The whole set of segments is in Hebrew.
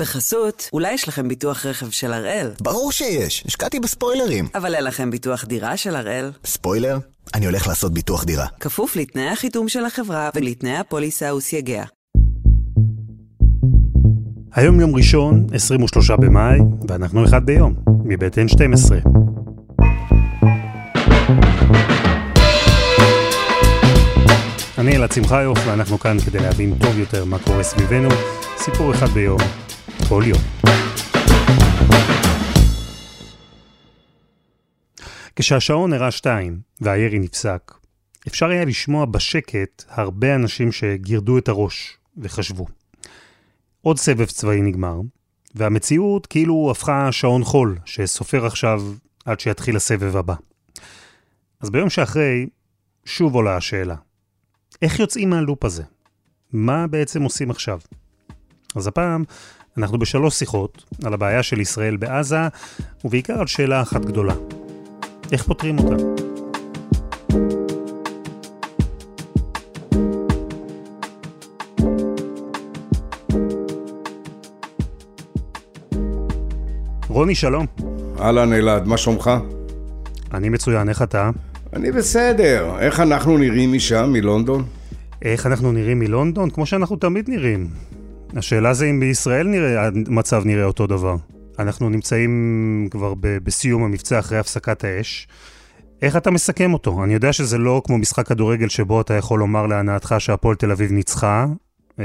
בחסות, אולי יש לכם ביטוח רכב של הראל. ברור שיש, השקעתי בספוילרים. אבל אין לכם ביטוח דירה של הראל. ספוילר? אני הולך לעשות ביטוח דירה. כפוף לתנאי החיתום של החברה ולתנאי הפוליסה וסייגיה. היום יום ראשון, 23 במאי, ואנחנו אחד ביום, מבית N12. אני אלעד שמחיוף, ואנחנו כאן כדי להבין טוב יותר מה קורה סביבנו, סיפור אחד ביום, יום. כשהשעון הראה שתיים והירי נפסק, אפשר היה לשמוע בשקט הרבה אנשים שגירדו את הראש וחשבו. עוד סבב צבאי נגמר, והמציאות כאילו הפכה שעון חול שסופר עכשיו עד שיתחיל הסבב הבא. אז ביום שאחרי, שוב עולה השאלה, איך יוצאים מהלופ הזה? מה בעצם עושים עכשיו? אז הפעם אנחנו בשלוש שיחות על הבעיה של ישראל בעזה, ובעיקר על שאלה אחת גדולה. איך פותרים אותה? רוני, שלום. אהלן אלעד, מה שלומך? אני מצוין, איך אתה? אני בסדר. איך אנחנו נראים משם, מלונדון? איך אנחנו נראים מלונדון? כמו שאנחנו תמיד נראים. השאלה זה אם בישראל נראה, המצב נראה אותו דבר. אנחנו נמצאים כבר ב- בסיום המבצע אחרי הפסקת האש. איך אתה מסכם אותו? אני יודע שזה לא כמו משחק כדורגל שבו אתה יכול לומר להנאתך שהפועל תל אביב ניצחה, אה,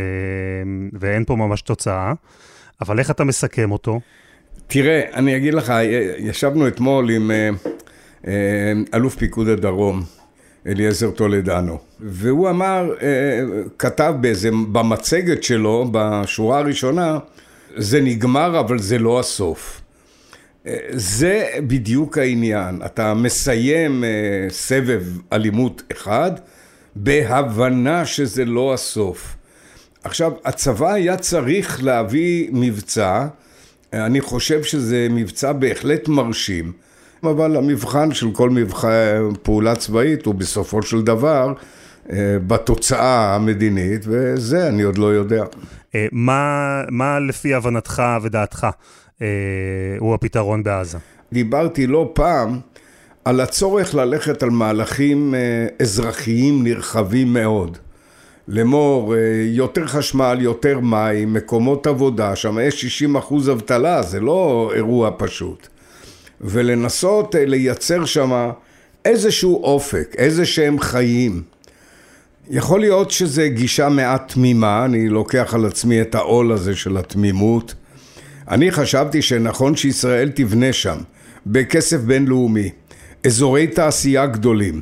ואין פה ממש תוצאה, אבל איך אתה מסכם אותו? תראה, אני אגיד לך, ישבנו אתמול עם אה, אה, אלוף פיקוד הדרום, אליעזר טולדנו, והוא אמר, אה, כתב באיזה, במצגת שלו, בשורה הראשונה, זה נגמר אבל זה לא הסוף. זה בדיוק העניין, אתה מסיים סבב אלימות אחד בהבנה שזה לא הסוף. עכשיו, הצבא היה צריך להביא מבצע, אני חושב שזה מבצע בהחלט מרשים, אבל המבחן של כל מבחן פעולה צבאית הוא בסופו של דבר בתוצאה המדינית, וזה אני עוד לא יודע. מה, מה לפי הבנתך ודעתך הוא הפתרון בעזה? דיברתי לא פעם על הצורך ללכת על מהלכים אזרחיים נרחבים מאוד. לאמור, יותר חשמל, יותר מים, מקומות עבודה, שם יש 60 אחוז אבטלה, זה לא אירוע פשוט. ולנסות לייצר שם איזשהו אופק, איזה שהם חיים. יכול להיות שזו גישה מעט תמימה, אני לוקח על עצמי את העול הזה של התמימות. אני חשבתי שנכון שישראל תבנה שם, בכסף בינלאומי, אזורי תעשייה גדולים,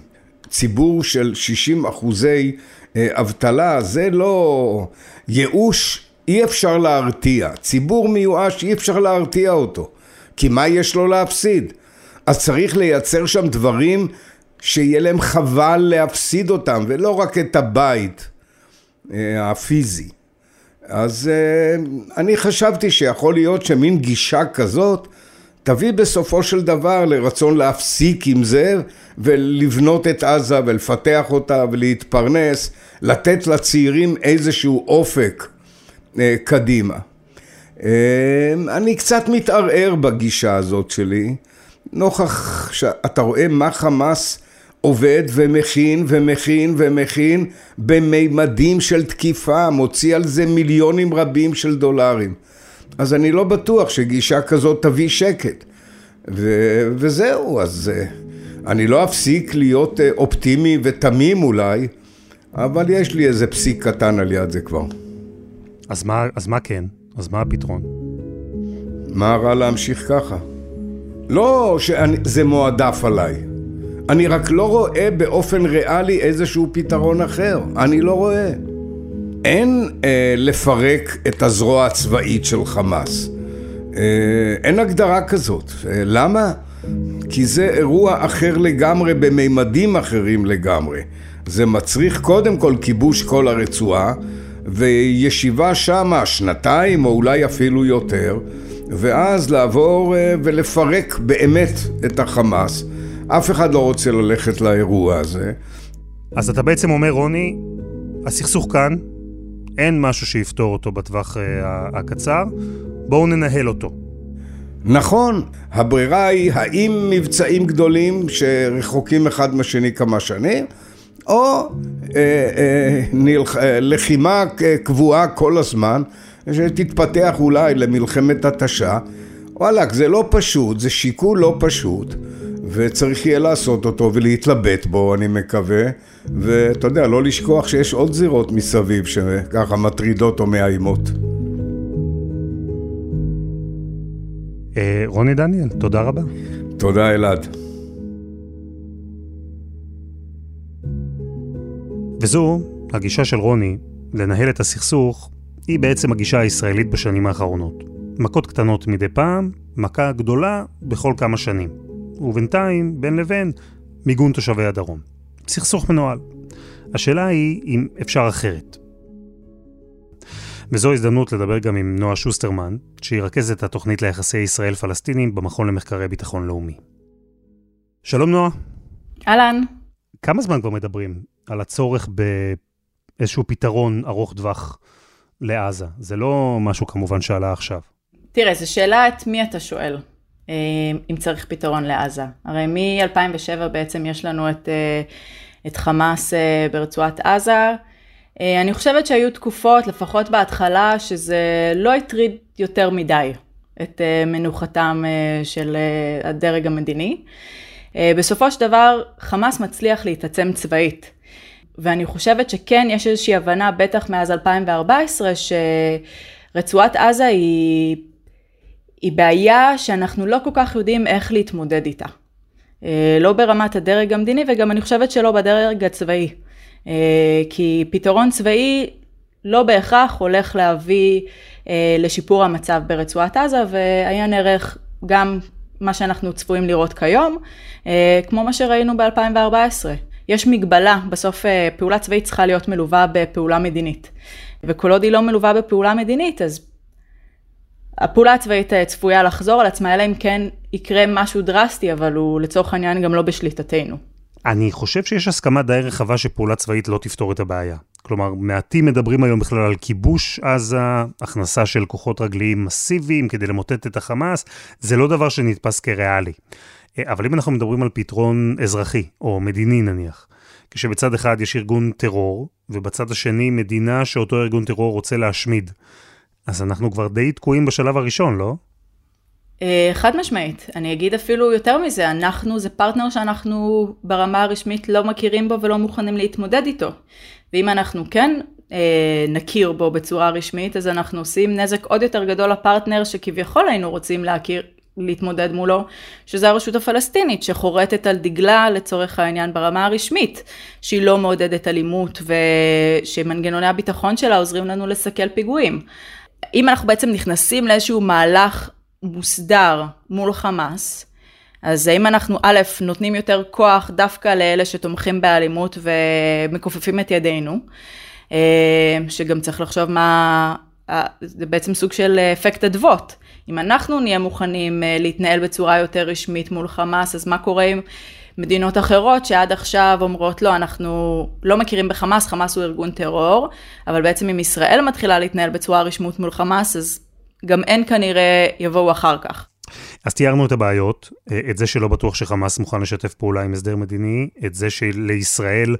ציבור של 60 אחוזי אבטלה, זה לא ייאוש, אי אפשר להרתיע. ציבור מיואש, אי אפשר להרתיע אותו. כי מה יש לו להפסיד? אז צריך לייצר שם דברים שיהיה להם חבל להפסיד אותם, ולא רק את הבית הפיזי. אז אני חשבתי שיכול להיות שמין גישה כזאת תביא בסופו של דבר לרצון להפסיק עם זה ולבנות את עזה ולפתח אותה ולהתפרנס, לתת לצעירים איזשהו אופק קדימה. אני קצת מתערער בגישה הזאת שלי, נוכח שאתה רואה מה חמאס עובד ומכין ומכין ומכין במימדים של תקיפה, מוציא על זה מיליונים רבים של דולרים. אז אני לא בטוח שגישה כזאת תביא שקט. ו- וזהו, אז אני לא אפסיק להיות אופטימי ותמים אולי, אבל יש לי איזה פסיק קטן על יד זה כבר. אז מה, אז מה כן? אז מה הפתרון? מה רע להמשיך ככה? לא שזה מועדף עליי. אני רק לא רואה באופן ריאלי איזשהו פתרון אחר. אני לא רואה. אין אה, לפרק את הזרוע הצבאית של חמאס. אה, אין הגדרה כזאת. אה, למה? כי זה אירוע אחר לגמרי, במימדים אחרים לגמרי. זה מצריך קודם כל כיבוש כל הרצועה, וישיבה שמה שנתיים או אולי אפילו יותר, ואז לעבור אה, ולפרק באמת את החמאס. אף אחד לא רוצה ללכת לאירוע הזה. אז אתה בעצם אומר, רוני, הסכסוך כאן, אין משהו שיפתור אותו בטווח הקצר, בואו ננהל אותו. נכון, הברירה היא האם מבצעים גדולים שרחוקים אחד מהשני כמה שנים, או אה, אה, נלח, אה, לחימה קבועה כל הזמן, שתתפתח אולי למלחמת התשה. וואלכ, זה לא פשוט, זה שיקול לא פשוט, וצריך יהיה לעשות אותו ולהתלבט בו, אני מקווה, ואתה יודע, לא לשכוח שיש עוד זירות מסביב שככה מטרידות או מאיימות. אה, רוני דניאל, תודה רבה. תודה אלעד. וזו הגישה של רוני לנהל את הסכסוך, היא בעצם הגישה הישראלית בשנים האחרונות. מכות קטנות מדי פעם, מכה גדולה בכל כמה שנים. ובינתיים, בין לבין, מיגון תושבי הדרום. סכסוך מנוהל. השאלה היא אם אפשר אחרת. וזו הזדמנות לדבר גם עם נועה שוסטרמן, שירכז את התוכנית ליחסי ישראל-פלסטינים במכון למחקרי ביטחון לאומי. שלום נועה. אהלן. כמה זמן כבר מדברים על הצורך באיזשהו פתרון ארוך טווח לעזה? זה לא משהו כמובן שעלה עכשיו. תראה, זו שאלה את מי אתה שואל, אה, אם צריך פתרון לעזה. הרי מ-2007 בעצם יש לנו את, אה, את חמאס אה, ברצועת עזה. אני חושבת שהיו תקופות, לפחות בהתחלה, שזה לא הטריד יותר מדי את מנוחתם של הדרג המדיני. בסופו של דבר, חמאס מצליח להתעצם צבאית. ואני חושבת שכן, יש איזושהי הבנה, בטח מאז 2014, שרצועת עזה היא היא בעיה שאנחנו לא כל כך יודעים איך להתמודד איתה. אה, לא ברמת הדרג המדיני וגם אני חושבת שלא בדרג הצבאי. אה, כי פתרון צבאי לא בהכרח הולך להביא אה, לשיפור המצב ברצועת עזה והיה נערך גם מה שאנחנו צפויים לראות כיום, כמו מה שראינו ב-2014. יש מגבלה, בסוף פעולה צבאית צריכה להיות מלווה בפעולה מדינית. וכל עוד היא לא מלווה בפעולה מדינית, אז הפעולה הצבאית אה, צפויה לחזור על עצמה, אלא אם כן יקרה משהו דרסטי, אבל הוא לצורך העניין גם לא בשליטתנו. אני חושב שיש הסכמה די רחבה שפעולה צבאית לא תפתור את הבעיה. כלומר, מעטים מדברים היום בכלל על כיבוש עזה, הכנסה של כוחות רגליים מסיביים כדי למוטט את החמאס, זה לא דבר שנתפס כריאלי. אה, אבל אם אנחנו מדברים על פתרון אזרחי, או מדיני נניח, כשבצד אחד יש ארגון טרור, ובצד השני מדינה שאותו ארגון טרור רוצה להשמיד. אז אנחנו כבר די תקועים בשלב הראשון, לא? אה, חד משמעית. אני אגיד אפילו יותר מזה, אנחנו, זה פרטנר שאנחנו ברמה הרשמית לא מכירים בו ולא מוכנים להתמודד איתו. ואם אנחנו כן אה, נכיר בו בצורה רשמית, אז אנחנו עושים נזק עוד יותר גדול לפרטנר שכביכול היינו רוצים להכיר, להתמודד מולו, שזה הרשות הפלסטינית, שחורטת על דגלה לצורך העניין ברמה הרשמית, שהיא לא מעודדת אלימות ושמנגנוני הביטחון שלה עוזרים לנו לסכל פיגועים. אם אנחנו בעצם נכנסים לאיזשהו מהלך מוסדר מול חמאס, אז האם אנחנו א', נותנים יותר כוח דווקא לאלה שתומכים באלימות ומכופפים את ידינו, אה, שגם צריך לחשוב מה, זה בעצם סוג של אפקט אדוות. אם אנחנו נהיה מוכנים אה, להתנהל בצורה יותר רשמית מול חמאס, אז מה קורה עם מדינות אחרות שעד עכשיו אומרות, לא, אנחנו לא מכירים בחמאס, חמאס הוא ארגון טרור, אבל בעצם אם ישראל מתחילה להתנהל בצורה רשמות מול חמאס, אז גם אין כנראה יבואו אחר כך. אז תיארנו את הבעיות, אה, את זה שלא בטוח שחמאס מוכן לשתף פעולה עם הסדר מדיני, את זה שלישראל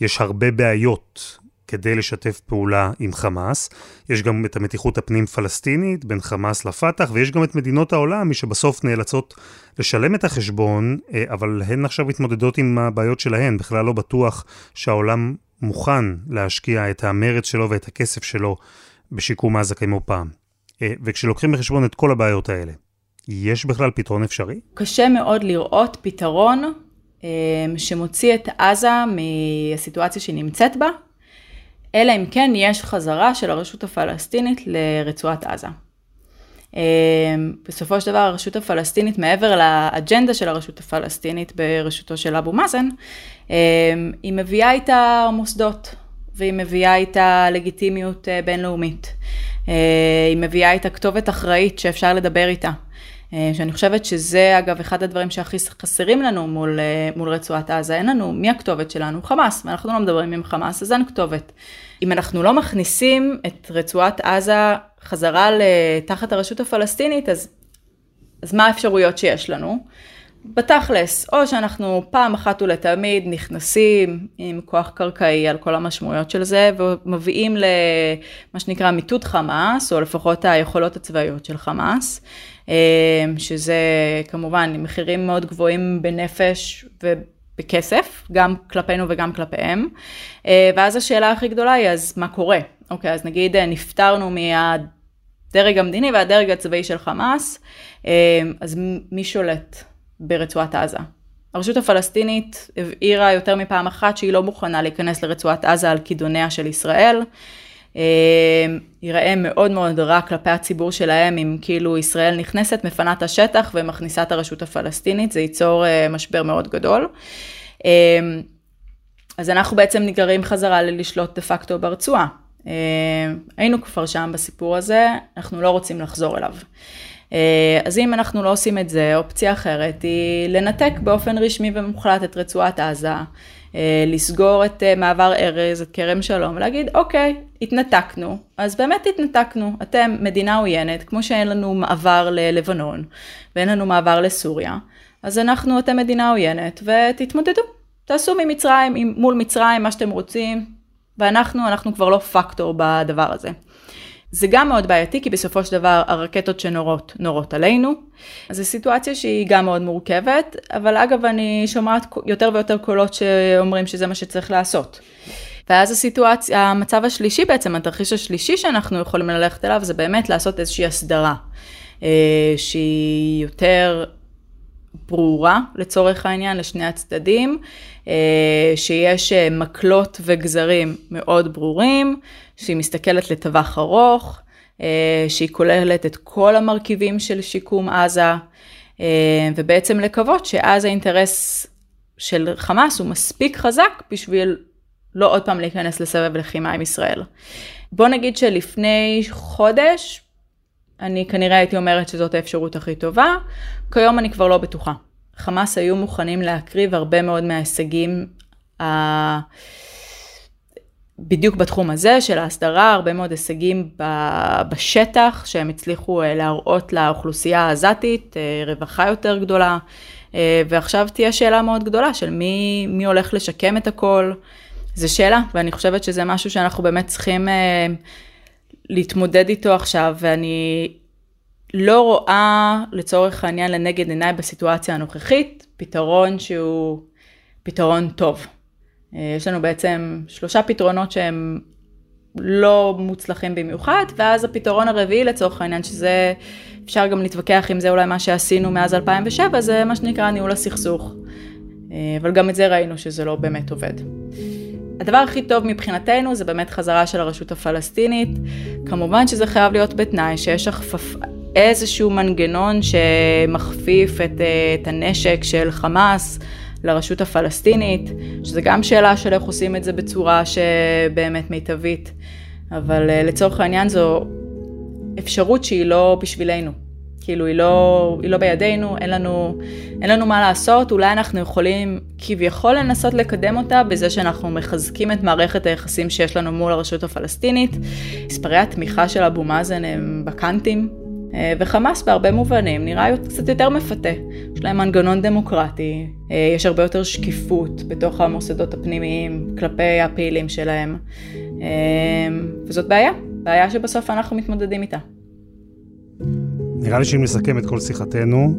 יש הרבה בעיות כדי לשתף פעולה עם חמאס. יש גם את המתיחות הפנים-פלסטינית בין חמאס לפת"ח, ויש גם את מדינות העולם, מי שבסוף נאלצות לשלם את החשבון, אה, אבל הן עכשיו מתמודדות עם הבעיות שלהן. בכלל לא בטוח שהעולם מוכן להשקיע את המרץ שלו ואת הכסף שלו בשיקום עזה כמו פעם. אה, וכשלוקחים בחשבון את כל הבעיות האלה, יש בכלל פתרון אפשרי? קשה מאוד לראות פתרון אה, שמוציא את עזה מהסיטואציה שהיא נמצאת בה, אלא אם כן יש חזרה של הרשות הפלסטינית לרצועת עזה. אמ, בסופו של דבר הרשות הפלסטינית, מעבר לאג'נדה של הרשות הפלסטינית בראשותו של אבו מאזן, אמ, היא מביאה איתה מוסדות, והיא מביאה איתה לגיטימיות אה, בינלאומית. היא מביאה איתה כתובת אחראית שאפשר לדבר איתה. אה, שאני חושבת שזה אגב אחד הדברים שהכי חסרים לנו מול, אה, מול רצועת עזה, אין לנו, מי הכתובת שלנו? חמאס, ואנחנו לא מדברים עם חמאס, אז אין כתובת. אם אנחנו לא מכניסים את רצועת עזה חזרה תחת הרשות הפלסטינית, אז, אז מה האפשרויות שיש לנו? בתכלס, או שאנחנו פעם אחת ולתמיד נכנסים עם כוח קרקעי על כל המשמעויות של זה, ומביאים למה שנקרא מיטוט חמאס, או לפחות היכולות הצבאיות של חמאס, שזה כמובן מחירים מאוד גבוהים בנפש ובכסף, גם כלפינו וגם כלפיהם. אה, ואז השאלה הכי גדולה היא, אז מה קורה? אוקיי, אז נגיד אה, נפטרנו מהדרג המדיני והדרג הצבאי של חמאס, אז מי שולט? ברצועת עזה. הרשות הפלסטינית הבהירה יותר מפעם אחת שהיא לא מוכנה להיכנס לרצועת עזה על כידוניה של ישראל. אה, ייראה מאוד מאוד רע כלפי הציבור שלהם אם כאילו ישראל נכנסת, מפנה את השטח ומכניסה את הרשות הפלסטינית, זה ייצור אה, משבר מאוד גדול. אה, אז אנחנו בעצם נגררים חזרה ללשלוט דה פקטו ברצועה. היינו כבר שם בסיפור הזה, אנחנו לא רוצים לחזור אליו. אה, אז אם אנחנו לא עושים את זה, אופציה אחרת היא לנתק באופן רשמי ומוחלט את רצועת עזה, לסגור את אה, מעבר ארז, את כרם שלום, ולהגיד, אוקיי, התנתקנו, אז באמת התנתקנו, אתם מדינה עוינת, כמו שאין לנו מעבר ללבנון, ואין לנו מעבר לסוריה, אז אנחנו, אתם מדינה עוינת, ותתמודדו, תעשו ממצרים, מול מצרים מה שאתם רוצים, ואנחנו, אנחנו כבר לא פקטור בדבר הזה. זה גם מאוד בעייתי, כי בסופו של דבר הרקטות שנורות, נורות עלינו. אז זו סיטואציה שהיא גם מאוד מורכבת, אבל אגב, אני שומעת יותר ויותר קולות שאומרים שזה מה שצריך לעשות. ואז הסיטואציה, המצב השלישי בעצם, התרחיש השלישי שאנחנו יכולים ללכת אליו, זה באמת לעשות איזושהי הסדרה, אה, שהיא יותר ברורה לצורך העניין לשני הצדדים, שיש אה, מקלות וגזרים מאוד ברורים, שהיא מסתכלת לטווח ארוך, אה, שהיא כוללת את כל המרכיבים של שיקום עזה, ובעצם לקוות שאז האינטרס של חמאס הוא מספיק חזק בשביל לא עוד פעם להיכנס לסבב לחימה עם ישראל. בוא נגיד שלפני חודש, אני כנראה הייתי אומרת שזאת האפשרות הכי טובה, כיום אני כבר לא בטוחה. חמאס היו מוכנים להקריב הרבה מאוד מההישגים ה... בדיוק בתחום הזה של ההסדרה, הרבה מאוד הישגים בשטח שהם הצליחו אה, להראות לאוכלוסייה העזתית, אה, רווחה יותר גדולה, אה, ועכשיו תהיה שאלה מאוד גדולה של מי, מי הולך לשקם את הכל. זו שאלה, ואני חושבת שזה משהו שאנחנו באמת צריכים להתמודד איתו עכשיו, ואני לא רואה לצורך העניין לנגד עיניי בסיטואציה הנוכחית פתרון שהוא פתרון טוב. אה, יש לנו בעצם שלושה פתרונות שהם לא מוצלחים במיוחד, ואז הפתרון הרביעי לצורך העניין, שזה, אפשר גם להתווכח אם זה אולי מה שעשינו מאז 2007, זה מה שנקרא ניהול הסכסוך. אה, אבל גם את זה ראינו שזה לא באמת עובד. הדבר הכי טוב מבחינתנו זה באמת חזרה של הרשות הפלסטינית. כמובן שזה חייב להיות בתנאי שיש הכפפה, איזשהו מנגנון שמכפיף את, אה, את הנשק של חמאס לרשות הפלסטינית, שזה גם שאלה של איך עושים את זה בצורה שבאמת מיטבית, אבל אה, לצורך העניין זו אפשרות שהיא לא בשבילנו. כאילו, היא לא, היא לא בידינו, אין לנו, אין לנו מה לעשות, אולי אנחנו יכולים כביכול לנסות לקדם אותה בזה שאנחנו מחזקים את מערכת היחסים שיש לנו מול הרשות הפלסטינית. מספרי התמיכה של אבו מאזן הם בקאנטים, וחמאס בהרבה מובנים נראה קצת יותר מפתה. יש להם מנגנון דמוקרטי, אה, יש הרבה יותר שקיפות בתוך המוסדות הפנימיים כלפי הפעילים שלהם, אה, וזאת בעיה, בעיה שבסוף אנחנו מתמודדים איתה. נראה לי שאם נסכם את כל שיחתנו,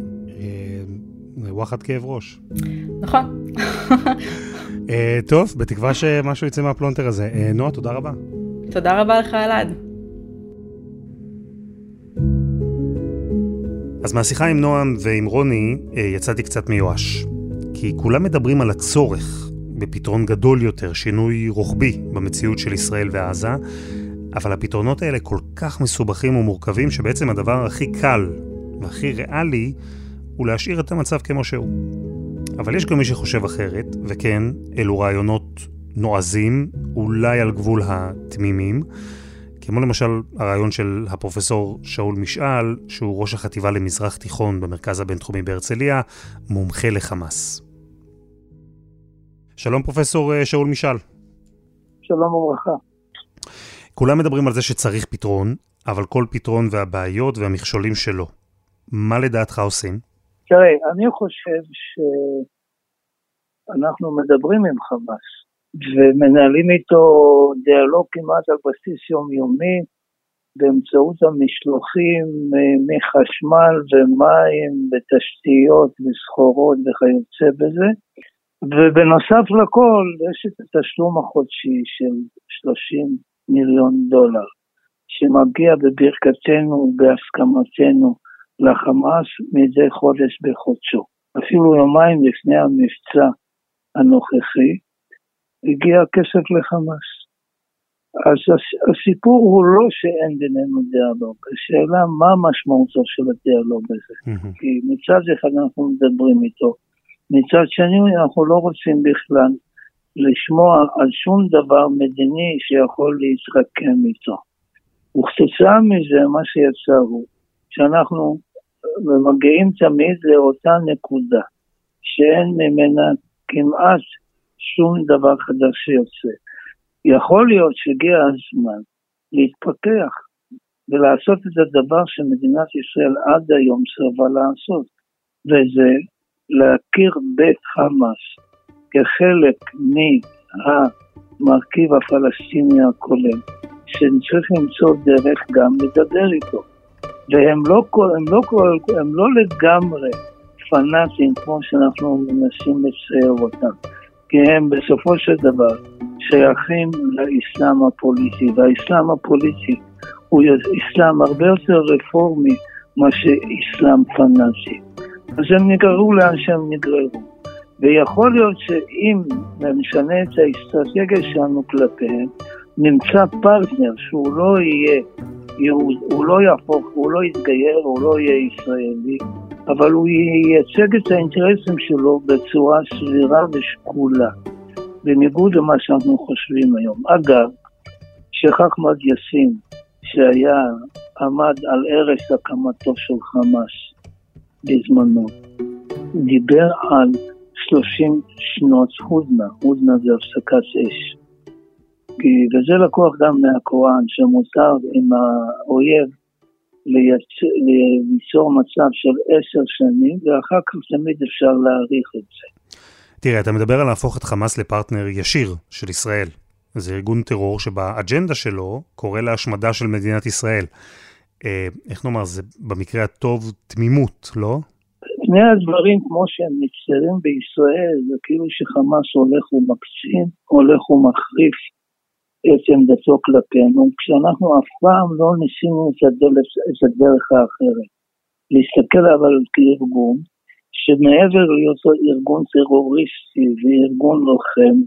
זה וואחד כאב ראש. נכון. טוב, בתקווה שמשהו יצא מהפלונטר הזה. נועה, תודה רבה. תודה רבה לך, אלעד. אז מהשיחה עם נועם ועם רוני אה, יצאתי קצת מיואש. כי כולם מדברים על הצורך בפתרון גדול יותר, שינוי רוחבי במציאות של ישראל ועזה, אבל הפתרונות האלה כל כך מסובכים ומורכבים, שבעצם הדבר הכי קל והכי ריאלי הוא להשאיר את המצב כמו שהוא. אבל יש גם מי שחושב אחרת, וכן, אלו רעיונות נועזים, אולי על גבול התמימים, כמו למשל הרעיון של הפרופסור שאול משעל, שהוא ראש החטיבה למזרח תיכון במרכז הבינתחומי בהרצליה, מומחה לחמאס. שלום פרופסור אה, שאול משעל. שלום וברכה. כולם מדברים על זה שצריך פתרון, אבל כל פתרון והבעיות והמכשולים שלו. מה לדעתך עושים? תראה, אני חושב שאנחנו מדברים עם חמאס ומנהלים איתו דיאלוג כמעט על בסיס יומיומי באמצעות המשלוחים אה, מחשמל ומים ותשתיות וסחורות וכיוצא בזה. ובנוסף לכל יש את התשלום החודשי של 30 מיליון דולר שמגיע בברכתנו ובהסכמתנו לחמאס מדי חודש בחודשו. אפילו יומיים לפני המבצע הנוכחי הגיע כסף לחמאס. אז הסיפור הוא לא שאין בינינו דיאלוג, השאלה מה משמעותו של הדיאלוג הזה. Mm-hmm. כי מצד אחד אנחנו מדברים איתו, מצד שני אנחנו לא רוצים בכלל לשמוע על שום דבר מדיני שיכול להתרקם איתו. וכתוצאה מזה מה שיצא הוא שאנחנו מגיעים תמיד לאותה נקודה שאין ממנה כמעט שום דבר חדש שיוצא. יכול להיות שהגיע הזמן להתפתח ולעשות את הדבר שמדינת ישראל עד היום סרבה לעשות, וזה להכיר בחמאס כחלק מהמרכיב הפלסטיני הכולל, שצריך למצוא דרך גם לדבר איתו. והם לא, הם לא, הם לא לגמרי פנאטים כמו שאנחנו מנסים לצייר אותם, כי הם בסופו של דבר שייכים לאסלאם הפוליטי, והאסלאם הפוליטי הוא אסלאם הרבה יותר רפורמי מאשר אסלאם פנאטי. אז הם נגררו לאן שהם נגררו. ויכול להיות שאם נשנה את האסטרטגיה שלנו כלפיהם, נמצא פרטנר שהוא לא יהיה יהוד, הוא לא יהפוך, הוא לא יתגייר, הוא לא יהיה ישראלי, אבל הוא ייצג את האינטרסים שלו בצורה סבירה ושקולה, בניגוד למה שאנחנו חושבים היום. אגב, שייח' אחמד יאסין, שהיה, עמד על ערש הקמתו של חמאס בזמנו, דיבר על 30 שנות הודנה, הודנה זה הפסקת אש. כי, וזה לקוח גם מהקוראן, שמותר עם האויב. ליצור מצב של עשר שנים, ואחר כך תמיד אפשר להעריך את זה. תראה, אתה מדבר על להפוך את חמאס לפרטנר ישיר של ישראל. זה ארגון טרור שבאג'נדה שלו קורא להשמדה של מדינת ישראל. אה, איך נאמר, זה במקרה הטוב תמימות, לא? פני הדברים כמו שהם נצטרים בישראל, זה כאילו שחמאס הולך ומקצין, הולך ומחריף את עמדתו כלפינו, כשאנחנו אף פעם לא ניסינו את הדרך, את הדרך האחרת. להסתכל אבל כארגון, שמעבר להיותו ארגון טרוריסטי וארגון לוחם,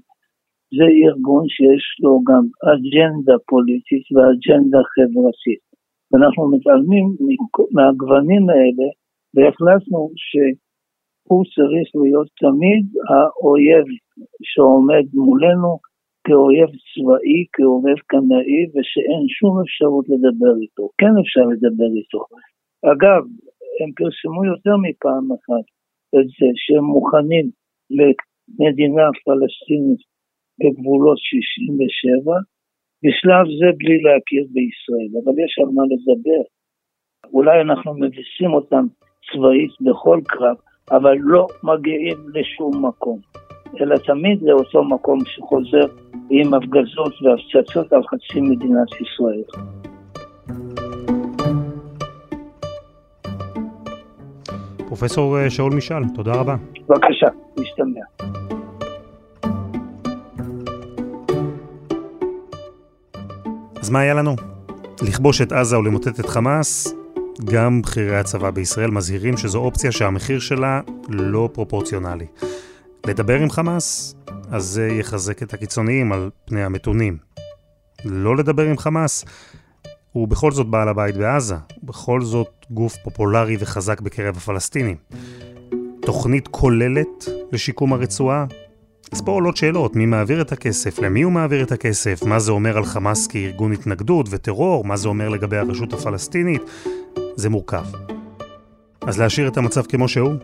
זה ארגון שיש לו גם אג'נדה פוליטית ואג'נדה חברתית. ואנחנו מתעלמים מהגוונים האלה והחלטנו שהוא צריך להיות תמיד האויב שעומד מולנו כאויב צבאי, כאויב קנאי, ושאין שום אפשרות לדבר איתו. כן אפשר לדבר איתו. אגב, הם פרסמו יותר מפעם אחת את זה שהם מוכנים למדינה פלסטינית בגבולות 67, בשלב זה בלי להכיר בישראל, אבל יש על מה לדבר. אולי אנחנו מביסים אותם צבאית בכל קרב, אבל לא מגיעים לשום מקום. אלא תמיד לאותו מקום שחוזר עם הפגזות והפצצות על חצי מדינת ישראל. פרופסור אה, שאול משאל, תודה רבה. בבקשה, משתמע. אז מה היה לנו? לכבוש את עזה ולמוטט את חמאס? גם בכירי הצבא בישראל מזהירים שזו אופציה שהמחיר שלה לא פרופורציונלי. לדבר עם חמאס, אז זה יחזק את הקיצוניים על פני המתונים. לא לדבר עם חמאס, הוא בכל זאת בעל הבית בעזה, בכל זאת גוף פופולרי וחזק בקרב הפלסטינים. תוכנית כוללת לשיקום הרצועה? אז פה עולות שאלות, מי מעביר את הכסף, למי הוא מעביר את הכסף, מה זה אומר על חמאס כארגון התנגדות וטרור, מה זה אומר לגבי הרשות הפלסטינית, זה מורכב. אז להשאיר את המצב כמו שהוא?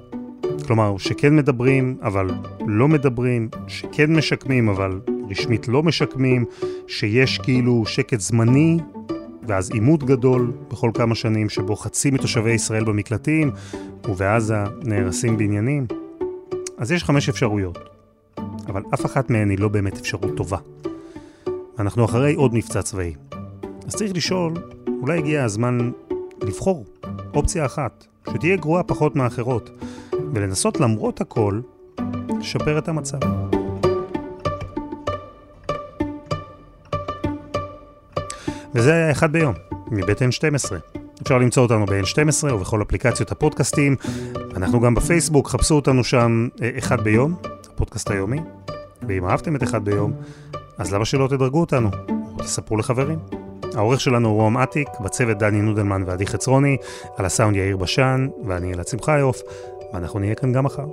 כלומר, שכן מדברים, אבל לא מדברים, שכן משקמים, אבל רשמית לא משקמים, שיש כאילו שקט זמני, ואז עימות גדול בכל כמה שנים, שבו חצי מתושבי ישראל במקלטים, ובעזה נהרסים בניינים. אז יש חמש אפשרויות, אבל אף אחת מהן היא לא באמת אפשרות טובה. אנחנו אחרי עוד מבצע צבאי. אז צריך לשאול, אולי הגיע הזמן לבחור אופציה אחת, שתהיה גרועה פחות מאחרות, ולנסות למרות הכל, לשפר את המצב. וזה היה אחד ביום, מבית N12. אפשר למצוא אותנו ב-N12 ובכל אפליקציות הפודקאסטים. אנחנו גם בפייסבוק, חפשו אותנו שם אה, אחד ביום, הפודקאסט היומי. ואם אהבתם את אחד ביום, אז למה שלא תדרגו אותנו? או תספרו לחברים. העורך שלנו הוא רום אטיק, בצוות דני נודלמן ועדי חצרוני, על הסאונד יאיר בשן, ואני אלעד שמחיוף, ואנחנו נהיה כאן גם מחר.